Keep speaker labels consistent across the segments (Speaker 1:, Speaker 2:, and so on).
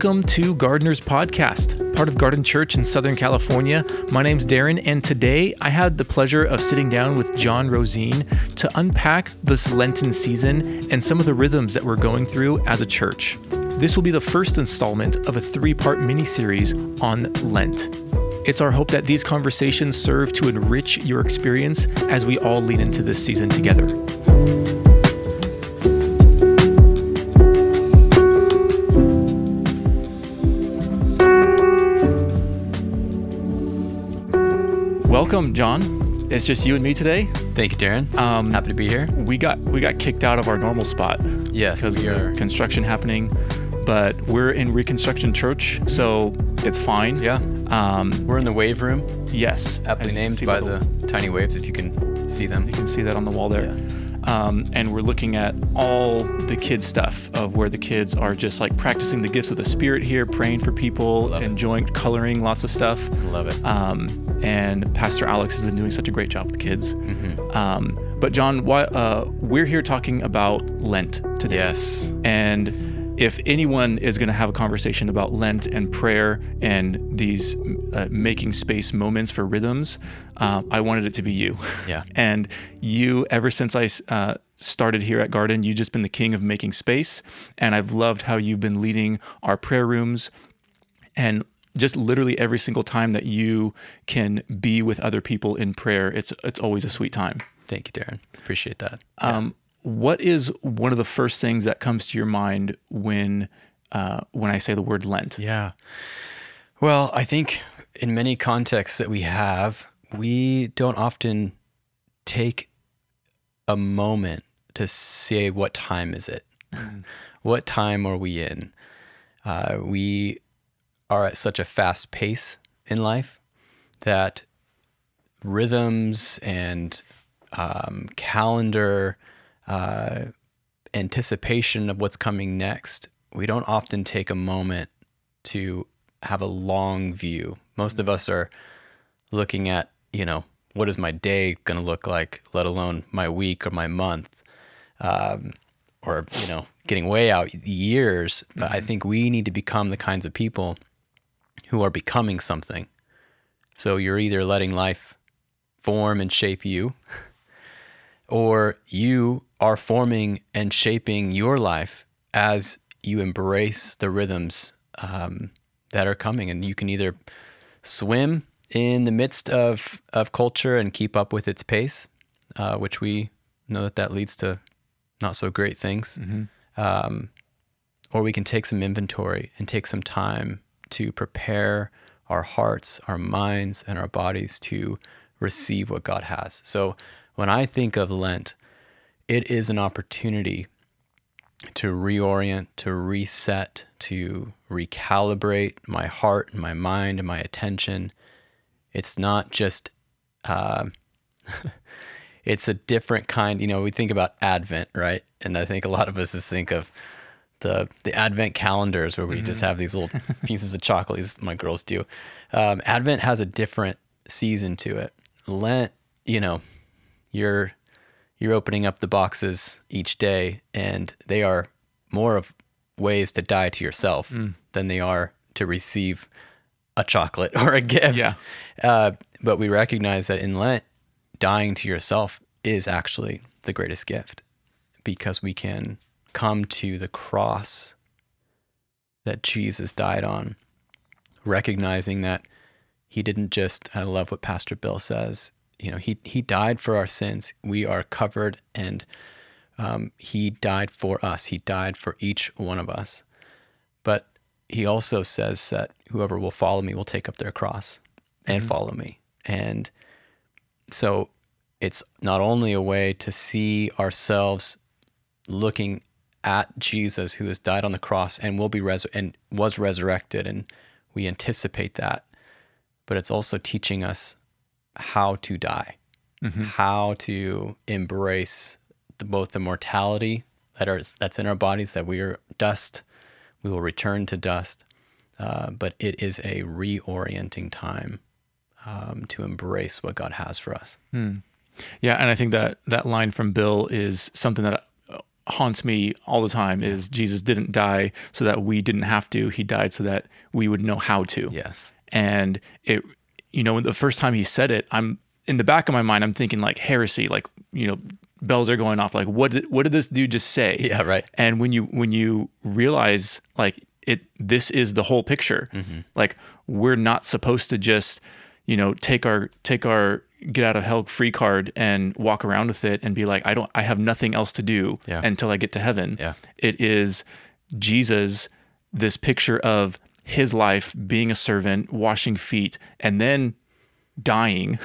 Speaker 1: Welcome to Gardener's Podcast, part of Garden Church in Southern California. My name's Darren, and today I had the pleasure of sitting down with John Rosine to unpack this Lenten season and some of the rhythms that we're going through as a church. This will be the first installment of a three part mini series on Lent. It's our hope that these conversations serve to enrich your experience as we all lean into this season together. Welcome, John. It's just you and me today.
Speaker 2: Thank you, Darren.
Speaker 1: Um,
Speaker 2: Happy to be here.
Speaker 1: We got we got kicked out of our normal spot
Speaker 2: Yes,
Speaker 1: because of
Speaker 2: are.
Speaker 1: construction happening, but we're in Reconstruction Church, so it's fine.
Speaker 2: Yeah,
Speaker 1: Um,
Speaker 2: we're in the wave room,
Speaker 1: yes.
Speaker 2: aptly
Speaker 1: As you can
Speaker 2: named by
Speaker 1: the-
Speaker 2: the tiny waves, if you can see them.
Speaker 1: You can see that on the wall there. Um, and we're looking at all the kids stuff of where the kids are just like practicing the gifts of the spirit here, praying for people,
Speaker 2: Love it.
Speaker 1: enjoying coloring lots of stuff.
Speaker 2: Love it.
Speaker 1: Um, and Pastor Alex has been doing such a great job with the kids.
Speaker 2: Mhm.
Speaker 1: Um, but John, why, uh, we're here talking about Lent today.
Speaker 2: Yes.
Speaker 1: And if anyone is going to have a conversation about Lent and prayer and these uh, making space moments for rhythms, uh, I wanted it to be you.
Speaker 2: Yeah.
Speaker 1: and you, ever since I uh, started here at Garden, you've just been the king of making space. And I've loved how you've been leading our prayer rooms and just literally every single time that you can be with other people in prayer, it's it's always a sweet time.
Speaker 2: Thank you, Darren. Appreciate that.
Speaker 1: Um, what is one of the first things that comes to your mind when uh, when I say the word Lent?
Speaker 2: Yeah. Well, I think in many contexts that we have, we don't often take a moment to say what time is it? what time are we in? Uh, we are at such a fast pace in life that rhythms and um, calendar uh, anticipation of what's coming next, we don't often take a moment to have a long view. Most of us are looking at, you know, what is my day going to look like, let alone my week or my month, um, or, you know, getting way out years. But I think we need to become the kinds of people who are becoming something. So you're either letting life form and shape you, or you are forming and shaping your life as you embrace the rhythms um, that are coming. And you can either swim in the midst of, of culture and keep up with its pace, uh, which we know that that leads to not so great things. Um, or we can take some inventory and take some time to prepare our hearts, our minds, and our bodies to receive what God has. So when I think of Lent, it is an opportunity to reorient, to reset, to recalibrate my heart and my mind and my attention. It's not just, uh, it's a different kind. You know, we think about Advent, right? And I think a lot of us just think of the the Advent calendars where we just have these little pieces of chocolate. These my girls do. Um, Advent has a different season to it. Lent, you know, you're you're opening up the boxes each day, and they are more of ways to die to yourself than they are to receive a chocolate or a gift.
Speaker 1: Yeah.
Speaker 2: Uh, but we recognize that in Lent, dying to yourself is actually the greatest gift because we can come to the cross that Jesus died on, recognizing that he didn't just, I love what Pastor Bill says, you know, he, he died for our sins. We are covered and um, he died for us. He died for each one of us. But he also says that whoever will follow me will take up their cross and follow me. And so it's not only a way to see ourselves looking at Jesus who has died on the cross and will be res- and was resurrected and we anticipate that but it's also teaching us how to die how to embrace the, both the mortality that are that's in our bodies that we are dust we will return to dust uh, but it is a reorienting time um, to embrace what God has for us.
Speaker 1: Yeah, and I think that that line from Bill is something that haunts me all the time is Jesus didn't die so that we didn't have to. He died so that we would know how to.
Speaker 2: Yes.
Speaker 1: And it, you know, when the first time he said it, I'm in the back of my mind, I'm thinking like heresy, like you know, bells are going off. Like what did what did this dude just say?
Speaker 2: Yeah, right.
Speaker 1: And when you when you realize like it, this is the whole picture. Mm-hmm. Like we're not supposed to just, you know, take our take our get out of hell free card and walk around with it and be like, I don't, I have nothing else to do
Speaker 2: Yeah.
Speaker 1: until I get to heaven.
Speaker 2: Yeah.
Speaker 1: It is Jesus, this picture of his life being a servant, washing feet, and then dying,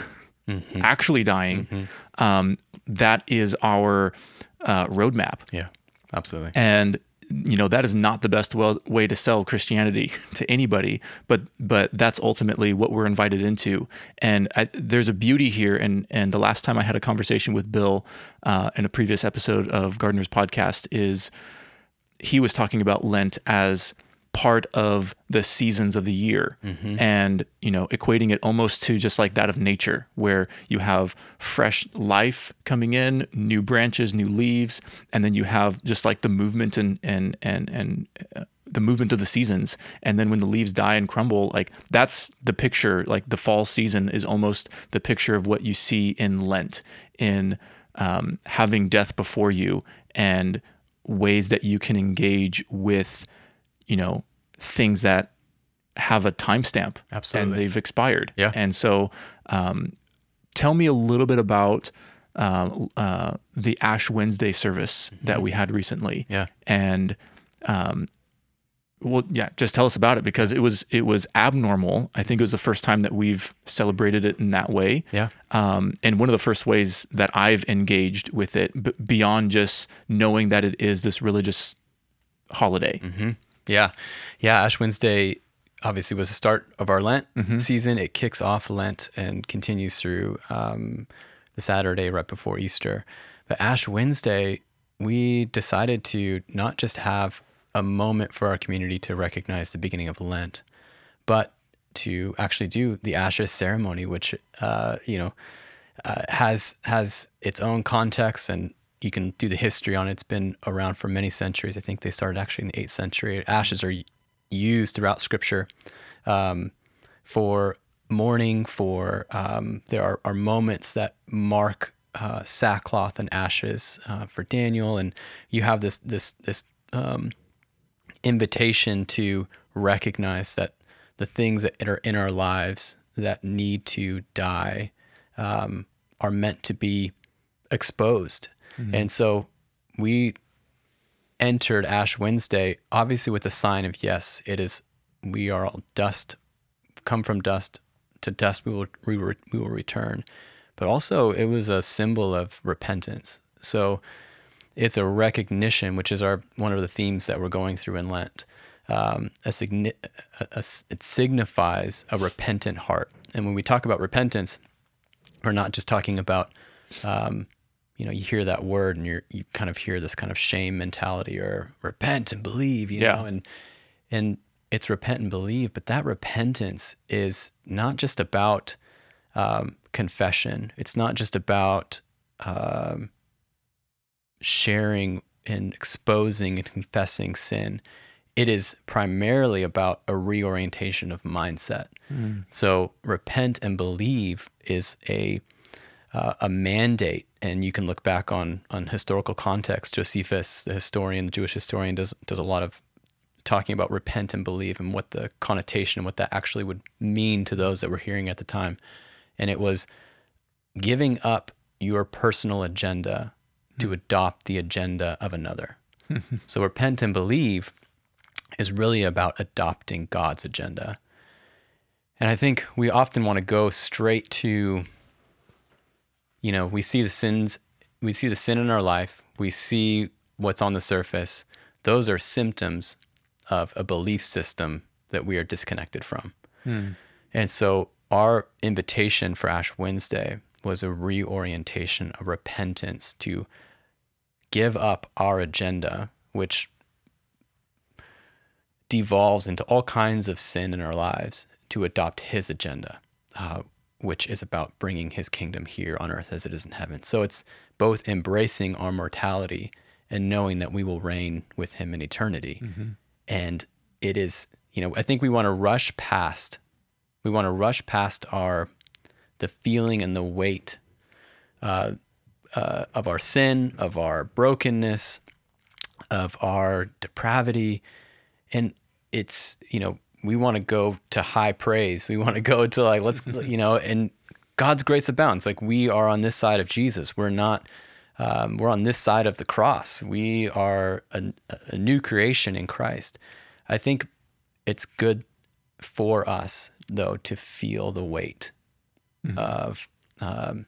Speaker 1: actually dying. Um, that is our uh, roadmap.
Speaker 2: Yeah. Absolutely.
Speaker 1: And you know that is not the best well, way to sell Christianity to anybody, but but that's ultimately what we're invited into. And I, there's a beauty here. And and the last time I had a conversation with Bill uh, in a previous episode of Gardner's podcast is he was talking about Lent as part of the seasons of the year. And you know equating it almost to just like that of nature where you have fresh life coming in new branches new leaves and then you have just like the movement and and and and uh, the movement of the seasons. And then when the leaves die and crumble like that's the picture like the fall season is almost the picture of what you see in lent in um, having death before you and ways that you can engage with you know things that have a timestamp and they've expired
Speaker 2: Yeah.
Speaker 1: and so um, tell me a little bit about uh, uh, the ash wednesday service that we had recently
Speaker 2: Yeah.
Speaker 1: and um, well yeah just tell us about it because it was it was abnormal i think it was the first time that we've celebrated it in that way
Speaker 2: Yeah.
Speaker 1: um, and one of the first ways that I've engaged with it, b- beyond just knowing that it is this religious holiday.
Speaker 2: Yeah. Yeah. Ash Wednesday obviously was the start of our Lent season. It kicks off Lent and continues through um, the Saturday right before Easter. But Ash Wednesday, we decided to not just have a moment for our community to recognize the beginning of Lent, but to actually do the ashes ceremony, which uh, you know uh, has has its own context, and you can do the history on it. It's been around for many centuries. I think they started actually in the eighth century. Ashes are used throughout Scripture um, for mourning. For um, there are, are moments that mark uh, sackcloth and ashes uh, for Daniel, and you have this this this um, invitation to recognize that the things that are in our lives that need to die um, are meant to be exposed. And so we entered Ash Wednesday, obviously with the sign of yes, it is, we are all dust, come from dust, to dust we will, we will, we will return. But also, it was a symbol of repentance. So it's a recognition, which is our one of the themes that we're going through in Lent. Um, a signi- a- a- it signifies a repentant heart. And when we talk about repentance, we're not just talking about, um, you know, you hear that word and you're you kind of hear this kind of shame mentality or repent and believe, you
Speaker 1: Yeah.
Speaker 2: know, and and it's repent and believe, but that repentance is not just about um, confession. It's not just about um, sharing and exposing and confessing sin. It is primarily about a reorientation of mindset. So repent and believe is a uh, a mandate, and you can look back on on historical context. Josephus, the historian, the Jewish historian, does does a lot of talking about repent and believe and what the connotation and what that actually would mean to those that were hearing at the time. And it was giving up your personal agenda to adopt the agenda of another. so repent and believe is really about adopting God's agenda. And I think we often want to go straight to you know, we see the sins, we see the sin in our life, we see what's on the surface. Those are symptoms of a belief system that we are disconnected from. And so our invitation for Ash Wednesday was a reorientation, a repentance to give up our agenda, which devolves into all kinds of sin in our lives, to adopt his agenda, uh, which is about bringing his kingdom here on earth as it is in heaven. So it's both embracing our mortality and knowing that we will reign with him in eternity. And it is, you know, I think we want to rush past, we want to rush past our, the feeling and the weight uh, uh, of our sin, of our brokenness, of our depravity. And it's, you know, we want to go to high praise. We want to go to like, let's, you know, and God's grace abounds. Like we are on this side of Jesus. We're not, um, we're on this side of the cross. We are a, a new creation in Christ. I think it's good for us, though, to feel the weight of um,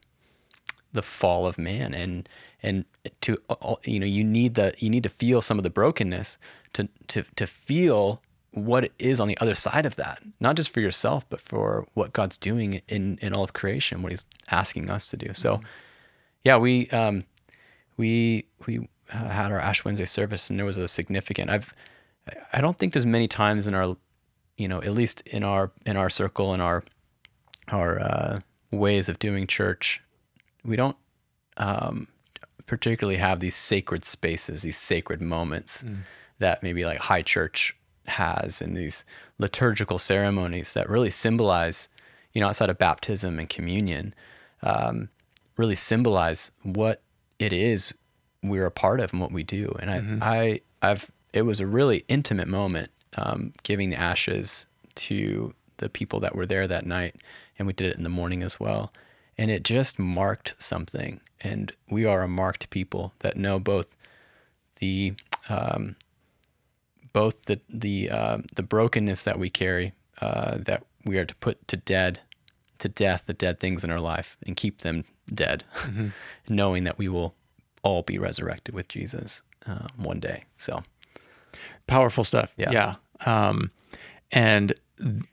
Speaker 2: the fall of man, and and to uh, you know you need the you need to feel some of the brokenness to to to feel what is on the other side of that, not just for yourself, but for what God's doing in in all of creation, what He's asking us to do. So, yeah, we um, we we uh, had our Ash Wednesday service, and there was a significant. I've I don't think there's many times in our, you know, at least in our in our circle in our our uh, ways of doing church, we don't um, particularly have these sacred spaces, these sacred moments that maybe like high church has in these liturgical ceremonies that really symbolize, you know, outside of baptism and communion, um, really symbolize what it is we're a part of and what we do. And I, I, I've, it was a really intimate moment um, giving the ashes to the people that were there that night, and we did it in the morning as well. And it just marked something. And we are a marked people that know both the um, both the the uh, the brokenness that we carry, uh, that we are to put to dead, to death, the dead things in our life, and keep them dead, knowing that we will all be resurrected with Jesus uh, one day. So
Speaker 1: powerful stuff.
Speaker 2: Yeah.
Speaker 1: Yeah. Um, and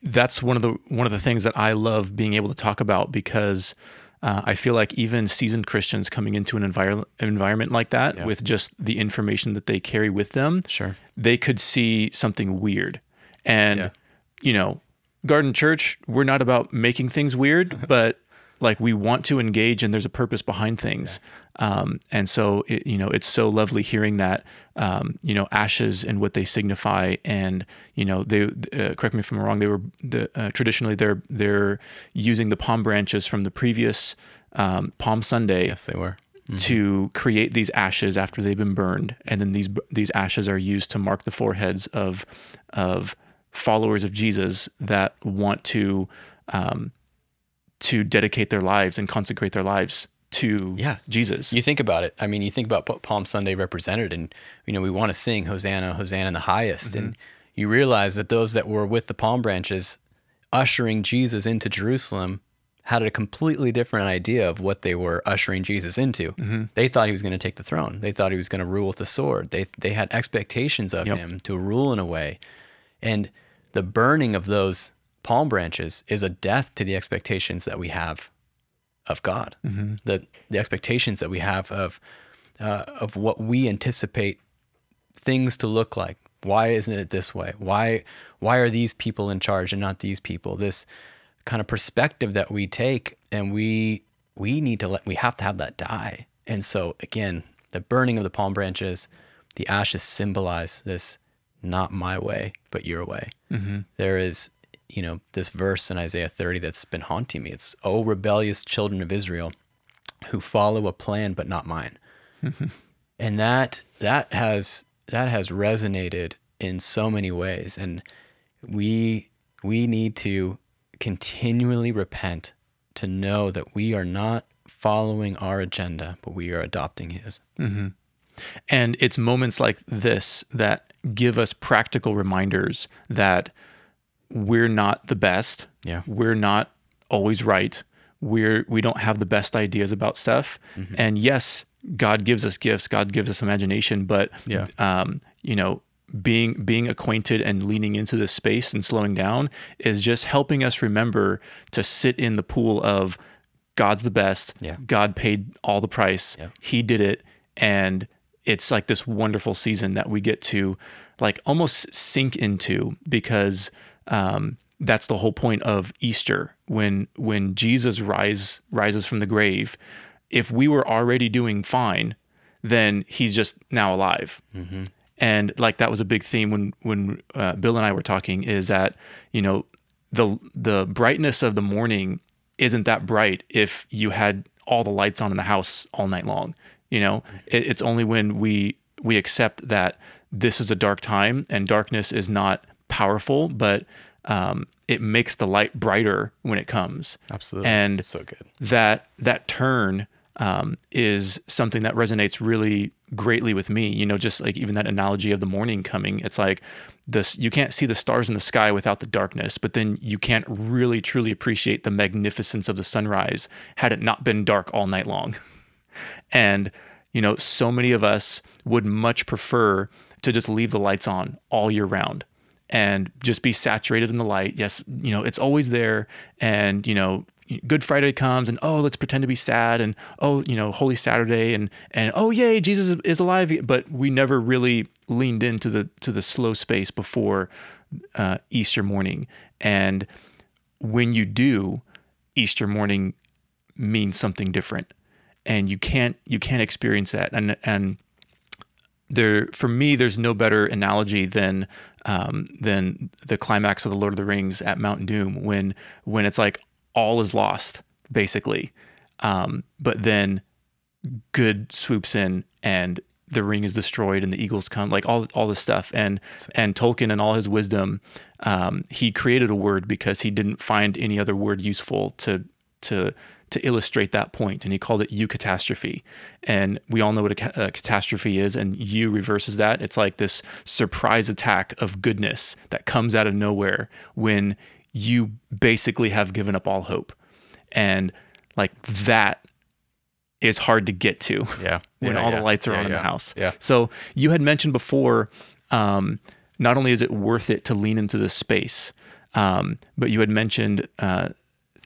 Speaker 1: that's one of the one of the things that I love being able to talk about because uh, I feel like even seasoned Christians coming into an envir- environment like that with just the information that they carry with them,
Speaker 2: Sure.
Speaker 1: they could see something weird. And
Speaker 2: Yeah.
Speaker 1: you know, Garden Church, we're not about making things weird, but like we want to engage and there's a purpose behind things. Um, and so, it, you know, it's so lovely hearing that, um, you know, ashes and what they signify. And, you know, they, uh, correct me if I'm wrong, they were the, uh, traditionally they're, they're using the palm branches from the previous um, Palm Sunday
Speaker 2: Yes, they were.
Speaker 1: to create these ashes after they've been burned, and then these these ashes are used to mark the foreheads of of followers of Jesus that want to um, to dedicate their lives and consecrate their lives to
Speaker 2: Yeah.
Speaker 1: Jesus.
Speaker 2: You think about it. I mean, you think about what Palm Sunday represented, and you know, we want to sing Hosanna, Hosanna in the highest, and mm-hmm. you realize that those that were with the palm branches, ushering Jesus into Jerusalem, had a completely different idea of what they were ushering Jesus into. Mm-hmm. They thought he was going to take the throne. They thought he was going to rule with the sword. They they had expectations of
Speaker 1: Yep.
Speaker 2: him to rule in a way, and the burning of those palm branches is a death to the expectations that we have of God, the the expectations that we have of uh, of what we anticipate things to look like. Why isn't it this way? Why why are these people in charge and not these people? This kind of perspective that we take, and we we need to let we have to have that die. And so again, the burning of the palm branches, the ashes symbolize this not my way, but your way. There is, you know, this verse in Isaiah 30 that's been haunting me. It's, "O rebellious children of Israel, who follow a plan but not mine." and that that has that has resonated in so many ways, and we we need to continually repent to know that we are not following our agenda, but we are adopting His. Mm-hmm.
Speaker 1: And it's moments like this that give us practical reminders that we're not the best.
Speaker 2: Yeah.
Speaker 1: We're not always right. We're we don't have the best ideas about stuff. And yes, God gives us gifts, God gives us imagination, but
Speaker 2: Yeah.
Speaker 1: um, you know, being being acquainted and leaning into this space and slowing down is just helping us remember to sit in the pool of God's the best.
Speaker 2: Yeah.
Speaker 1: God paid all the price.
Speaker 2: Yeah.
Speaker 1: He did it. And it's like this wonderful season that we get to like almost sink into because um, that's the whole point of Easter when when Jesus rise rises from the grave. If we were already doing fine, then he's just now alive. And like that was a big theme when when uh, Bill and I were talking is that you know the the brightness of the morning isn't that bright if you had all the lights on in the house all night long. You know, it, it's only when we we accept that this is a dark time and darkness is not powerful, but um, it makes the light brighter when it comes.
Speaker 2: Absolutely.
Speaker 1: And
Speaker 2: so good.
Speaker 1: that that turn um, is something that resonates really greatly with me. You know, just like even that analogy of the morning coming. It's like this: you can't see the stars in the sky without the darkness, but then you can't really truly appreciate the magnificence of the sunrise had it not been dark all night long. and you know, so many of us would much prefer to just leave the lights on all year round and just be saturated in the light. Yes, you know, it's always there. And, you know, Good Friday comes and oh, let's pretend to be sad and oh, you know, Holy Saturday and and oh yay, Jesus is alive. But we never really leaned into the to the slow space before uh, Easter morning. And when you do, Easter morning means something different, and you can't you can't experience that. And and there for me there's no better analogy than um, than the climax of the Lord of the Rings at Mount Doom when when it's like all is lost basically, um, but then good swoops in and the ring is destroyed and the eagles come like all all this stuff. And and Tolkien and all his wisdom um, he created a word because he didn't find any other word useful to to to illustrate that point and he called it eucatastrophe, and we all know what a, ca- a catastrophe is and you reverses that it's like this surprise attack of goodness that comes out of nowhere when you basically have given up all hope and like that is hard to get to
Speaker 2: Yeah.
Speaker 1: when
Speaker 2: Yeah,
Speaker 1: all
Speaker 2: yeah.
Speaker 1: the lights are
Speaker 2: Yeah,
Speaker 1: on in the house.
Speaker 2: Yeah.
Speaker 1: So you had mentioned before, um, not only is it worth it to lean into this space, um, but you had mentioned uh,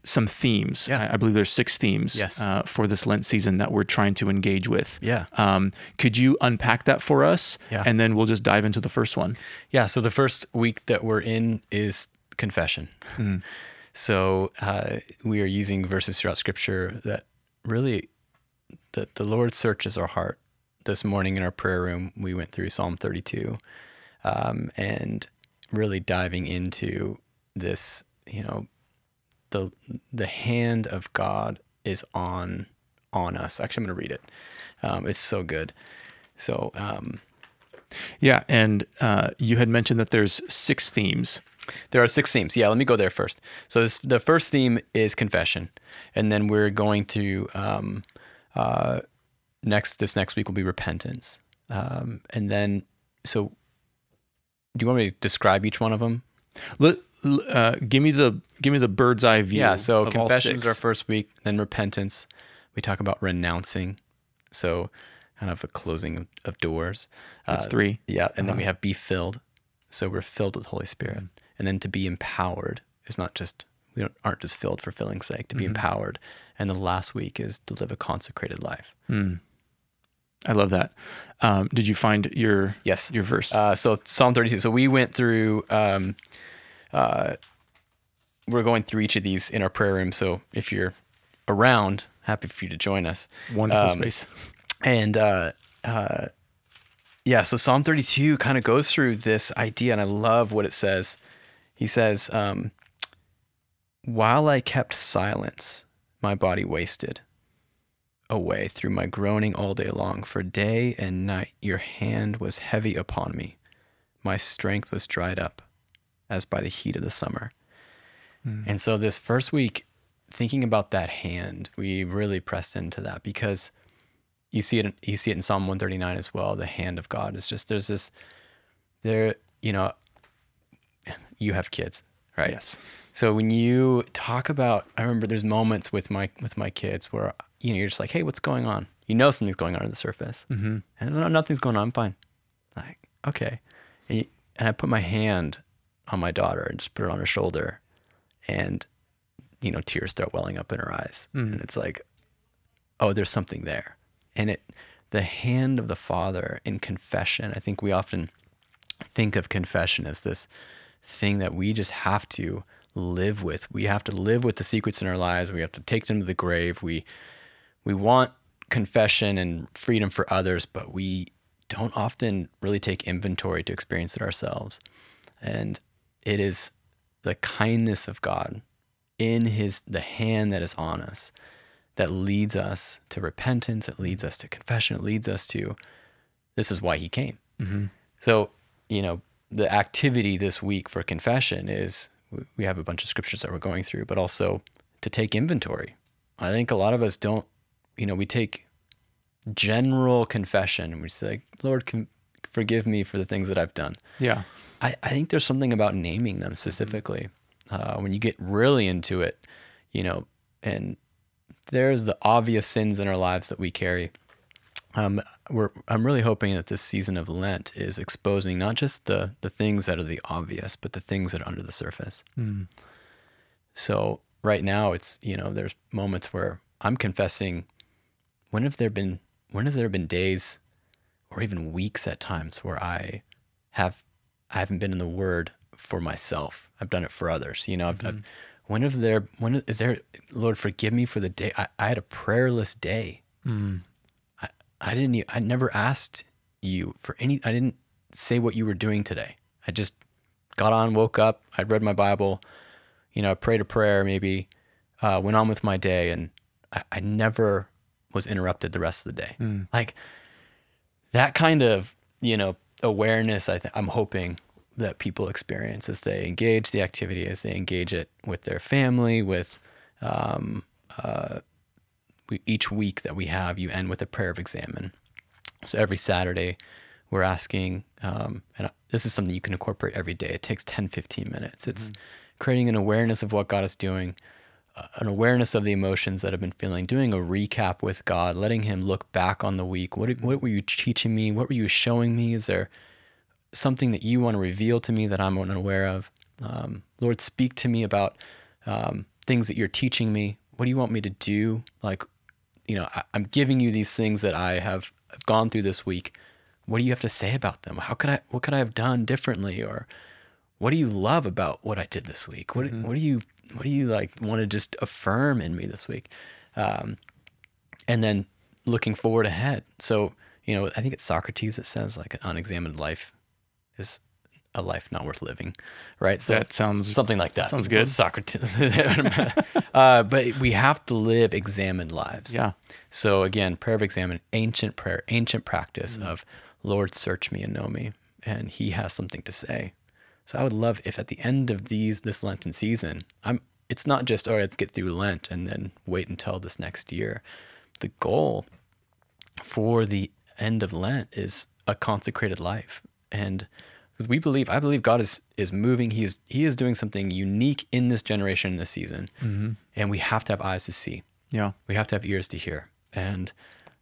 Speaker 1: some themes.
Speaker 2: Yeah.
Speaker 1: I, I believe there's six themes
Speaker 2: Yes.
Speaker 1: uh, for this Lent season that we're trying to engage with.
Speaker 2: Yeah.
Speaker 1: Um, could you unpack that for us?
Speaker 2: Yeah.
Speaker 1: And then we'll just dive into the first one.
Speaker 2: Yeah. So the first week that we're in is confession. So uh, we are using verses throughout Scripture that really the the Lord searches our heart. This morning in our prayer room, we went through Psalm 32, um, and really diving into this. You know, the the hand of God is on on us. Actually, I'm going to read it. Um, it's so good. So um,
Speaker 1: Yeah. And uh, you had mentioned that there's six themes.
Speaker 2: There are six themes. Yeah, let me go there first. So this, the first theme is confession, and then we're going to um, uh, next. This next week will be repentance, um, and then so. Do you want me to describe each one of them?
Speaker 1: Let, uh, give me the give me the bird's eye view.
Speaker 2: Yeah. So
Speaker 1: of all
Speaker 2: confession is our first week. Then repentance. We talk about renouncing. So kind of a closing of, of doors.
Speaker 1: That's
Speaker 2: Uh,
Speaker 1: three.
Speaker 2: Yeah, and then we have be filled. So we're filled with the Holy Spirit, and then to be empowered is not just we don't, aren't just filled for filling's sake. To be empowered, and the last week is to live a consecrated life.
Speaker 1: I love that. Um, did you find your
Speaker 2: Yes.
Speaker 1: your verse?
Speaker 2: Uh, so Psalm 32. So we went through. Um, uh, we're going through each of these in our prayer room. So if you're around, happy for you to join us.
Speaker 1: Wonderful
Speaker 2: um,
Speaker 1: space.
Speaker 2: And uh, uh, yeah, so Psalm 32 kind of goes through this idea, and I love what it says. He says, um, While I kept silence, my body wasted away through my groaning all day long, for day and night your hand was heavy upon me. My strength was dried up as by the heat of the summer. And so this first week, thinking about that hand, we really pressed into that because you see it in, you see it in Psalm 139 as well. The hand of God is just there's this there you know you have kids, right?
Speaker 1: Yes.
Speaker 2: So when you talk about I remember there's moments with my with my kids where you know you're just like, "Hey, what's going on?" You know something's going on under the surface. Mm-hmm. And no, nothing's going on. I'm fine. Like, okay. And, you, and I put my hand on my daughter and just put it on her shoulder and you know tears start welling up in her eyes. Mm-hmm. And it's like oh there's something there. And it the hand of the father in confession i think we often think of confession as this thing that we just have to live with. We have to live with the secrets in our lives. We have to take them to the grave. We we want confession and freedom for others, but we don't often really take inventory to experience it ourselves. And it is the kindness of God in his the hand that is on us that leads us to repentance, it leads us to confession, it leads us to this is why he came.
Speaker 1: Mm-hmm.
Speaker 2: So, you know, the activity this week for confession is we have a bunch of scriptures that we're going through, but also to take inventory. I think a lot of us don't, you know, we take general confession and we say, Lord, can forgive me for the things that I've done.
Speaker 1: Yeah.
Speaker 2: I, I think there's something about naming them specifically. Uh, when you get really into it, you know, and there's the obvious sins in our lives that we carry. Um, we're, I'm really hoping that this season of Lent is exposing not just the the things that are the obvious, but the things that are under the surface.
Speaker 1: Mm.
Speaker 2: So right now, it's you know, there's moments where I'm confessing. When have there been when have there been days, or even weeks at times where I have I haven't been in the Word for myself. I've done it for others. You know, I've, I've, when is there when is there Lord forgive me for the day I, I had a prayerless day.
Speaker 1: Mm.
Speaker 2: I, I didn't I never asked you for any I didn't say what you were doing today. I just got on, woke up, I read my Bible, you know, I prayed a prayer maybe, uh, went on with my day and I, I never was interrupted the rest of the day.
Speaker 1: Mm.
Speaker 2: Like that kind of, you know, awareness I think I'm hoping that people experience as they engage the activity, as they engage it with their family, with um, uh, we, each week that we have, you end with a prayer of examen. So every Saturday, we're asking, um, and this is something you can incorporate every day. It takes 10, 15 minutes. It's creating an awareness of what God is doing, an awareness of the emotions that I've been feeling, doing a recap with God, letting Him look back on the week. What, what were you teaching me? What were you showing me? Is there something that you want to reveal to me that I'm unaware of? Um, Lord, speak to me about um, things that you're teaching me. What do you want me to do? Like, you know, I, I'm giving you these things that I have gone through this week. What do you have to say about them? How could I? What could I have done differently? Or what do you love about what I did this week? What What do you What do you like want to just affirm in me this week? Um, and then looking forward ahead. So you know, I think it's Socrates that says like an unexamined life is a life not worth living, right? So
Speaker 1: That sounds
Speaker 2: something like that.
Speaker 1: sounds good.
Speaker 2: Socrates. uh, but we have to live examined lives.
Speaker 1: Yeah.
Speaker 2: So again, prayer of examen, ancient prayer, ancient
Speaker 1: Mm.
Speaker 2: practice of Lord, search me and know me, and He has something to say. So I would love if at the end of these this Lenten season, I'm. It's not just all right. Let's get through Lent and then wait until this next year. The goal for the end of Lent is a consecrated life, and we believe I believe God is is moving. He is He is doing something unique in this generation in this season, mm-hmm. and we have to have eyes to see.
Speaker 1: Yeah.
Speaker 2: We have to have ears to hear. And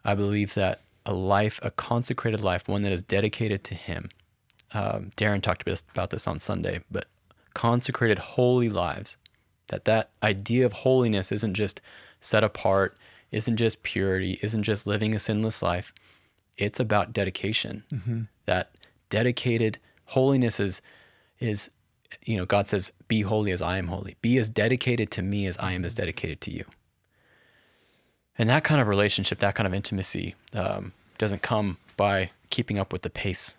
Speaker 2: I believe that a life, a consecrated life, one that is dedicated to Him. Um, Darren talked about this, about this on Sunday, but consecrated, holy lives. That that idea of holiness isn't just set apart, isn't just purity, isn't just living a sinless life. It's about dedication. That dedicated holiness is is you know God says, "Be holy as I am holy. Be as dedicated to me as I am as dedicated to you." And that kind of relationship, that kind of intimacy, um, doesn't come by keeping up with the pace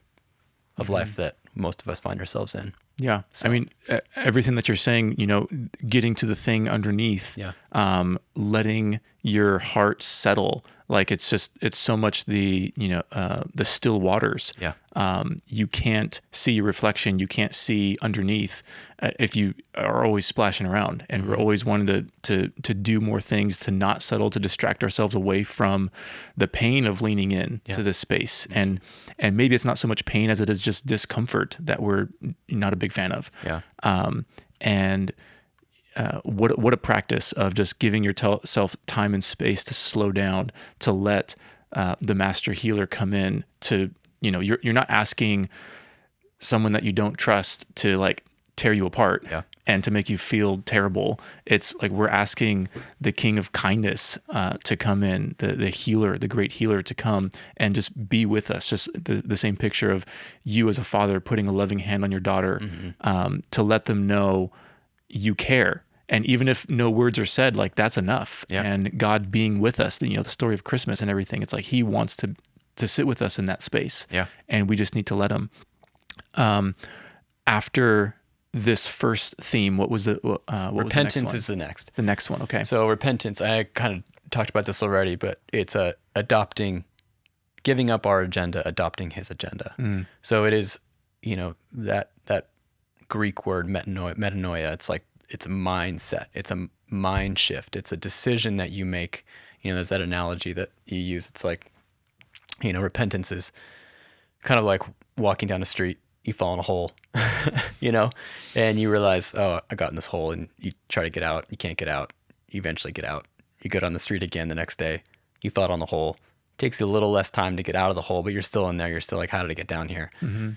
Speaker 2: of life mm-hmm. that most of us find ourselves in.
Speaker 1: Yeah. I mean, everything that you're saying, you know, getting to the thing underneath,
Speaker 2: Yeah.
Speaker 1: Um, letting your heart settle. Like it's just, it's so much the, you know, uh, the still waters.
Speaker 2: Yeah.
Speaker 1: Um, you can't see your reflection. You can't see underneath uh, if you are always splashing around and
Speaker 2: Mm-hmm.
Speaker 1: we're always wanting to, to, to do more things, to not settle, to distract ourselves away from the pain of leaning in to this space. And, and maybe it's not so much pain as it is just discomfort that we're not a big fan of
Speaker 2: Yeah.
Speaker 1: um, and uh, what what a practice of just giving yourself time and space to slow down, to let uh, the master healer come in. To you know, you're you're not asking someone that you don't trust to like tear you apart
Speaker 2: Yeah.
Speaker 1: and to make you feel terrible. It's like we're asking the King of Kindness uh, to come in, the the healer, the great healer, to come and just be with us. Just the, the same picture of you as a father putting a loving hand on your daughter um, to let them know you care And even if no words are said, like that's enough.
Speaker 2: Yeah.
Speaker 1: And God being with us, you know, the story of Christmas and everything, it's like He wants to to sit with us in that space.
Speaker 2: Yeah.
Speaker 1: And we just need to let Him. Um, after this first theme, what was the uh, what
Speaker 2: Repentance
Speaker 1: was
Speaker 2: is the next.
Speaker 1: the next one? Okay.
Speaker 2: So repentance, I kind of talked about this already, but it's a adopting, giving up our agenda, adopting His agenda. So it is, you know, that that Greek word metanoia. Metanoia. It's like it's a mindset. It's a mind shift. It's a decision that you make. You know, there's that analogy that you use. It's like, you know, repentance is kind of like walking down the street. You fall in a hole, you know, and you realize, oh, I got in this hole, and you try to get out. You can't get out. You eventually get out. You go down the street again the next day. You fell down the hole. It takes you a little less time to get out of the hole, but you're still in there. You're still like, how did I get down here? Mm-hmm.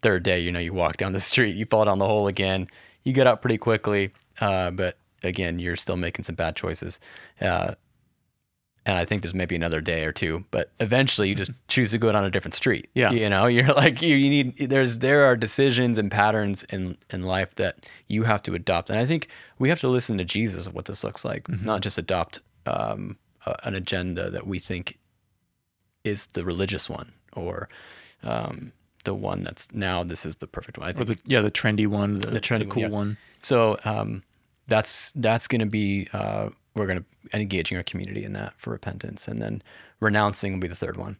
Speaker 2: Third day, you know, you walk down the street, you fall down the hole again. You get out pretty quickly, uh, but again, you're still making some bad choices. Uh, and I think there's maybe another day or two, but eventually you just choose to go down a different street.
Speaker 1: Yeah.
Speaker 2: You know, you're like you, you need there's there are decisions and patterns in in life that you have to adopt. And I think we have to listen to Jesus of what this looks like, not just adopt um, a, an agenda that we think is the religious one or um, the one that's now this is the perfect one. I think
Speaker 1: the, yeah, the trendy one, the, the,
Speaker 2: trendy one,
Speaker 1: cool
Speaker 2: yeah.
Speaker 1: one.
Speaker 2: so um, that's that's going to be uh, we're going to engaging our community in that for repentance, and then renouncing will be the third one.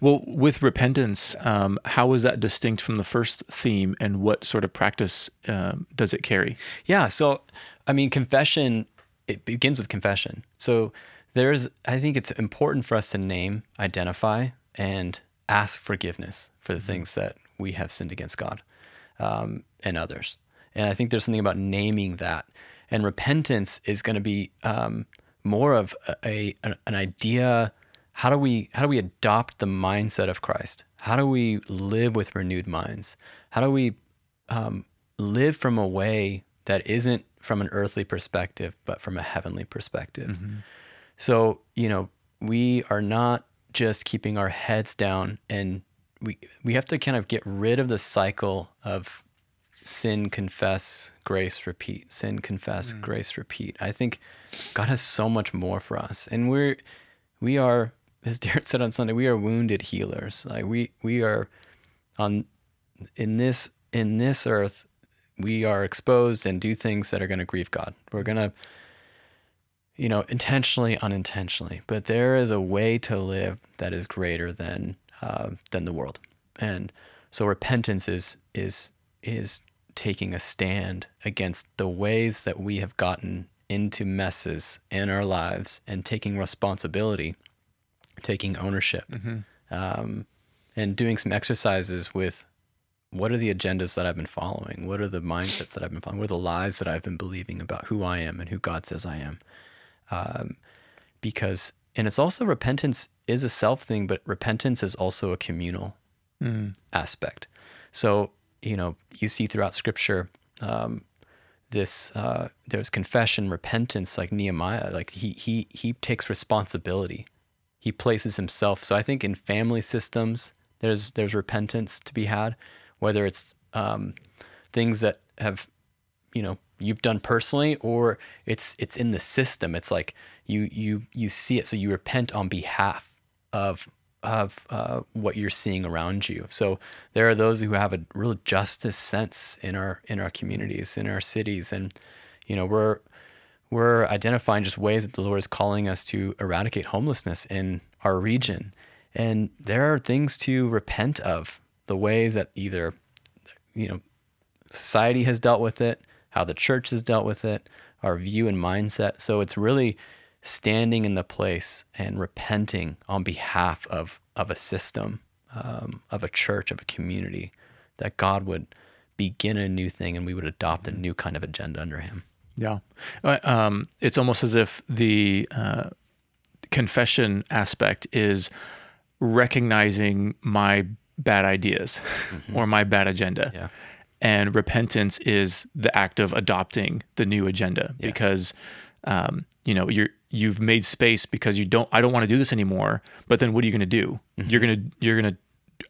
Speaker 1: Well, with repentance, um, how is that distinct from the first theme, and what sort of practice um, does it carry?
Speaker 2: Yeah. So, I mean, confession, it begins with confession. So, there's, I think it's important for us to name, identify, and ask forgiveness for the things that we have sinned against God um, and others. And I think there's something about naming that. And repentance is going to be um, more of a, a an, an idea. How do we how do we adopt the mindset of Christ? How do we live with renewed minds? How do we um, live from a way that isn't from an earthly perspective, but from a heavenly perspective. So, you know, we are not just keeping our heads down and we we have to kind of get rid of the cycle of sin, confess, grace, repeat, sin, confess, mm. grace, repeat. I think God has so much more for us. And we're we are as Derek said on Sunday, we are wounded healers. Like we we are on in this in this earth we are exposed and do things that are going to grieve God. We're going to you know intentionally unintentionally but there is a way to live that is greater than uh, than the world and so repentance is is is taking a stand against the ways that we have gotten into messes in our lives and taking responsibility taking ownership um, and doing some exercises with what are the agendas that I've been following? What are the mindsets that I've been following? What are the lies that I've been believing about who I am and who God says I am? Um, because, and it's also repentance is a self thing, but repentance is also a communal aspect. So, you know, you see throughout scripture, um, this uh, there's confession, repentance, like Nehemiah, like he he he takes responsibility. He places himself. So I think in family systems, there's there's repentance to be had, whether it's um, things that have, you know, you've done personally, or it's it's in the system. It's like you you you see it, so you repent on behalf of of uh, what you're seeing around you. So there are those who have a real justice sense in our in our communities, in our cities, and you know we're we're identifying just ways that the Lord is calling us to eradicate homelessness in our region. And there are things to repent of, the ways that either, you know, society has dealt with it, how the church has dealt with it, our view and mindset. So it's really standing in the place and repenting on behalf of, of a system, um, of a church, of a community, that God would begin a new thing and we would adopt a new kind of agenda under Him.
Speaker 1: Yeah. Uh, Um, it's almost as if the uh, confession aspect is recognizing my bad ideas or my bad agenda.
Speaker 2: Yeah.
Speaker 1: And repentance is the act of adopting the new agenda because, um, you know, you're, you've made space because you don't, I don't want to do this anymore. But then what are you going to do? You're going to, you're going to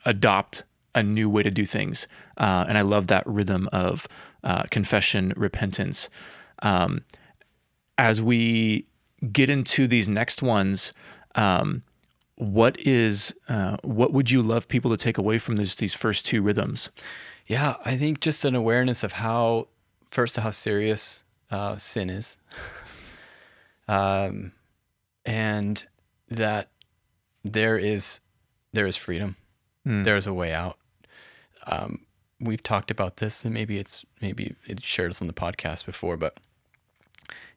Speaker 1: adopt a new way to do things. Uh, and I love that rhythm of uh, confession, repentance. Um, as we get into these next ones, um, what is uh, what would you love people to take away from this, these first two rhythms?
Speaker 2: Yeah, I think just an awareness of how first how serious uh, sin is, um, and that there is there is freedom,
Speaker 1: Mm.
Speaker 2: there's a way out. Um, we've talked about this, and maybe it's maybe it shared this on the podcast before, but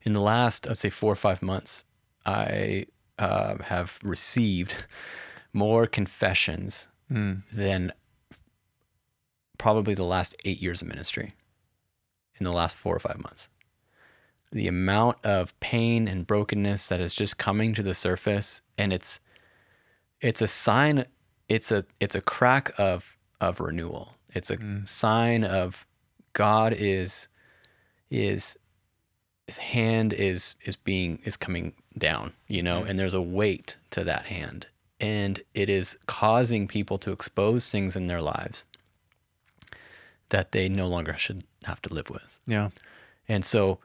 Speaker 2: in the last I'd say four or five months, I uh, have received more confessions
Speaker 1: Mm.
Speaker 2: than probably the last eight years of ministry in the last four or five months. The amount of pain and brokenness that is just coming to the surface and it's it's a sign it's a it's a crack of of renewal. It's a mm. sign of God is is his hand is is being is coming down, you know, mm. and there's a weight to that hand. And it is causing people to expose things in their lives that they no longer should have to live with.
Speaker 1: Yeah.
Speaker 2: And so,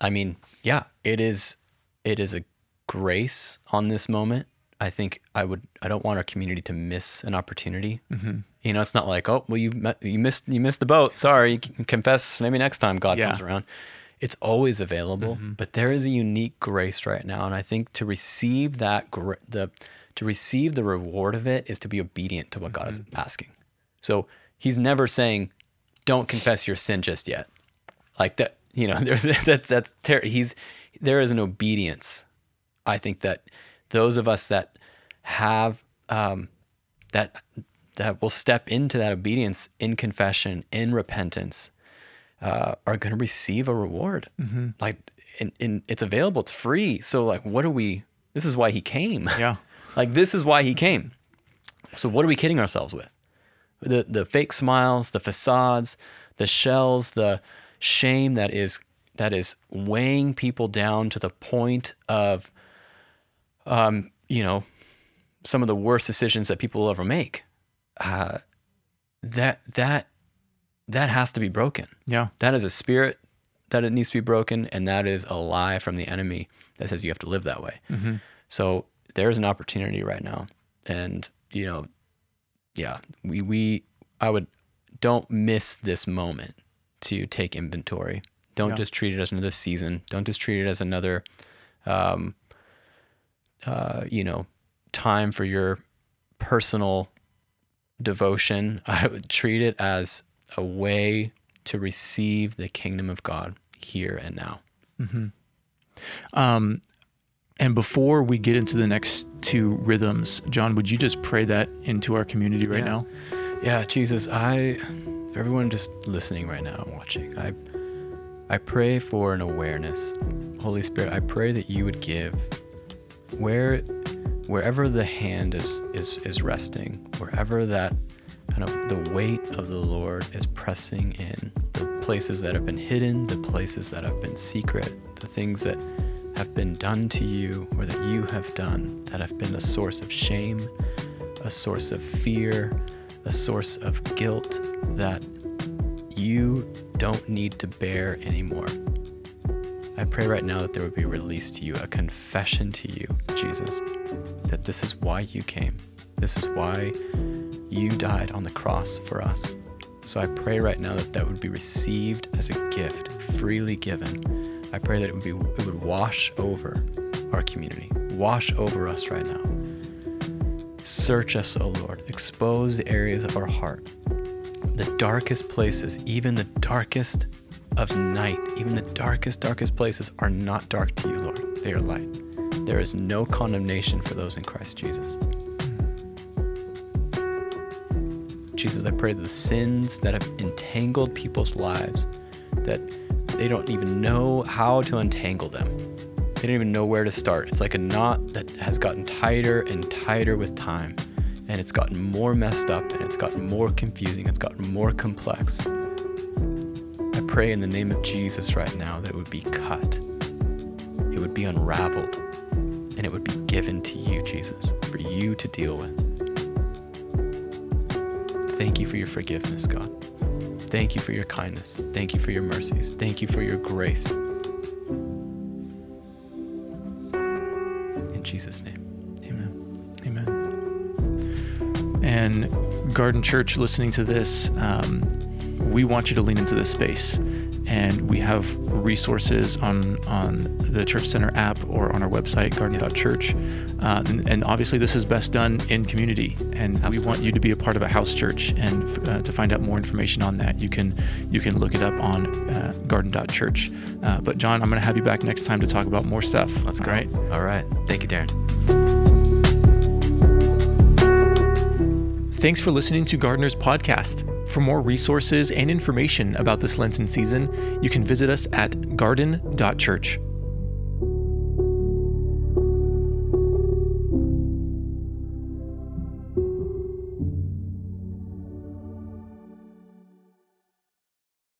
Speaker 2: I mean, yeah, it is it is a grace on this moment. I think I would I don't want our community to miss an opportunity. Mm-hmm. You know, it's not like oh well you met, you missed you missed the boat. Sorry, you can confess maybe next time God
Speaker 1: Yeah.
Speaker 2: comes around. It's always available, but there is a unique grace right now, and I think to receive that the to receive the reward of it is to be obedient to what God is asking. So He's never saying, "Don't confess your sin just yet." like that you know there's that's that's ter- he's there is an obedience i think that those of us that have um that that will step into that obedience in confession in repentance uh, are going to receive a reward. Like in, in it's available it's free. So like what are we this is why he came.
Speaker 1: Yeah.
Speaker 2: like this is why he came. So what are we kidding ourselves with the the fake smiles, the facades, the shells, the shame that is that is weighing people down to the point of um, you know, some of the worst decisions that people will ever make. Uh, that that that has to be broken.
Speaker 1: Yeah.
Speaker 2: That is a spirit that it needs to be broken, and that is a lie from the enemy that says you have to live that way. So there's an opportunity right now, and you know, yeah, we we I would don't miss this moment to take inventory. Don't
Speaker 1: Yeah.
Speaker 2: just treat it as another season. Don't just treat it as another, um, uh, you know, time for your personal devotion. I would treat it as a way to receive the kingdom of God here and now.
Speaker 1: Um, and before we get into the next two rhythms, John, would you just pray that into our community right
Speaker 2: Yeah.
Speaker 1: now?
Speaker 2: Yeah, Jesus, I for everyone just listening right now and watching, I I pray for an awareness. Holy Spirit, I pray that you would give where wherever the hand is is is resting, wherever that kind of the weight of the Lord is pressing in, the places that have been hidden, the places that have been secret, the things that have been done to you or that you have done that have been a source of shame, a source of fear, a source of guilt that you don't need to bear anymore. I pray right now that there would be released to you, a confession to you, Jesus, that this is why you came. This is why you died on the cross for us. So I pray right now that that would be received as a gift, freely given. I pray that it would be it would wash over our community, wash over us right now. Search us, O Lord. Expose the areas of our heart, the darkest places, even the darkest of night, even the darkest, darkest places are not dark to you, Lord. They are light. There is no condemnation for those in Christ Jesus. Jesus, I pray that the sins that have entangled people's lives, that they don't even know how to untangle them. They don't even know where to start. It's like a knot that has gotten tighter and tighter with time, and it's gotten more messed up, and it's gotten more confusing, it's gotten more complex. I pray in the name of Jesus right now that it would be cut, it would be unraveled, and it would be given to you, Jesus, for you to deal with. Thank you for your forgiveness, God. Thank you for your kindness. Thank you for your mercies. Thank you for your grace. In Jesus' name, amen.
Speaker 1: Amen. And Garden Church, listening to this, um, we want you to lean into this space. And we have resources on on the Church Center app or on our website, garden.church. Uh, and, and, obviously, this is best done in community. And Absolutely. we want you to be a part of a house church. And uh, to find out more information on that, you can you can look it up on uh, garden.church. Uh, but John, I'm going to have you back next time to talk about more stuff.
Speaker 2: Let's go. All right. All right. Thank you, Darren.
Speaker 1: Thanks for listening to Gardener's Podcast. For more resources and information about this Lenten season, you can visit us at garden.church.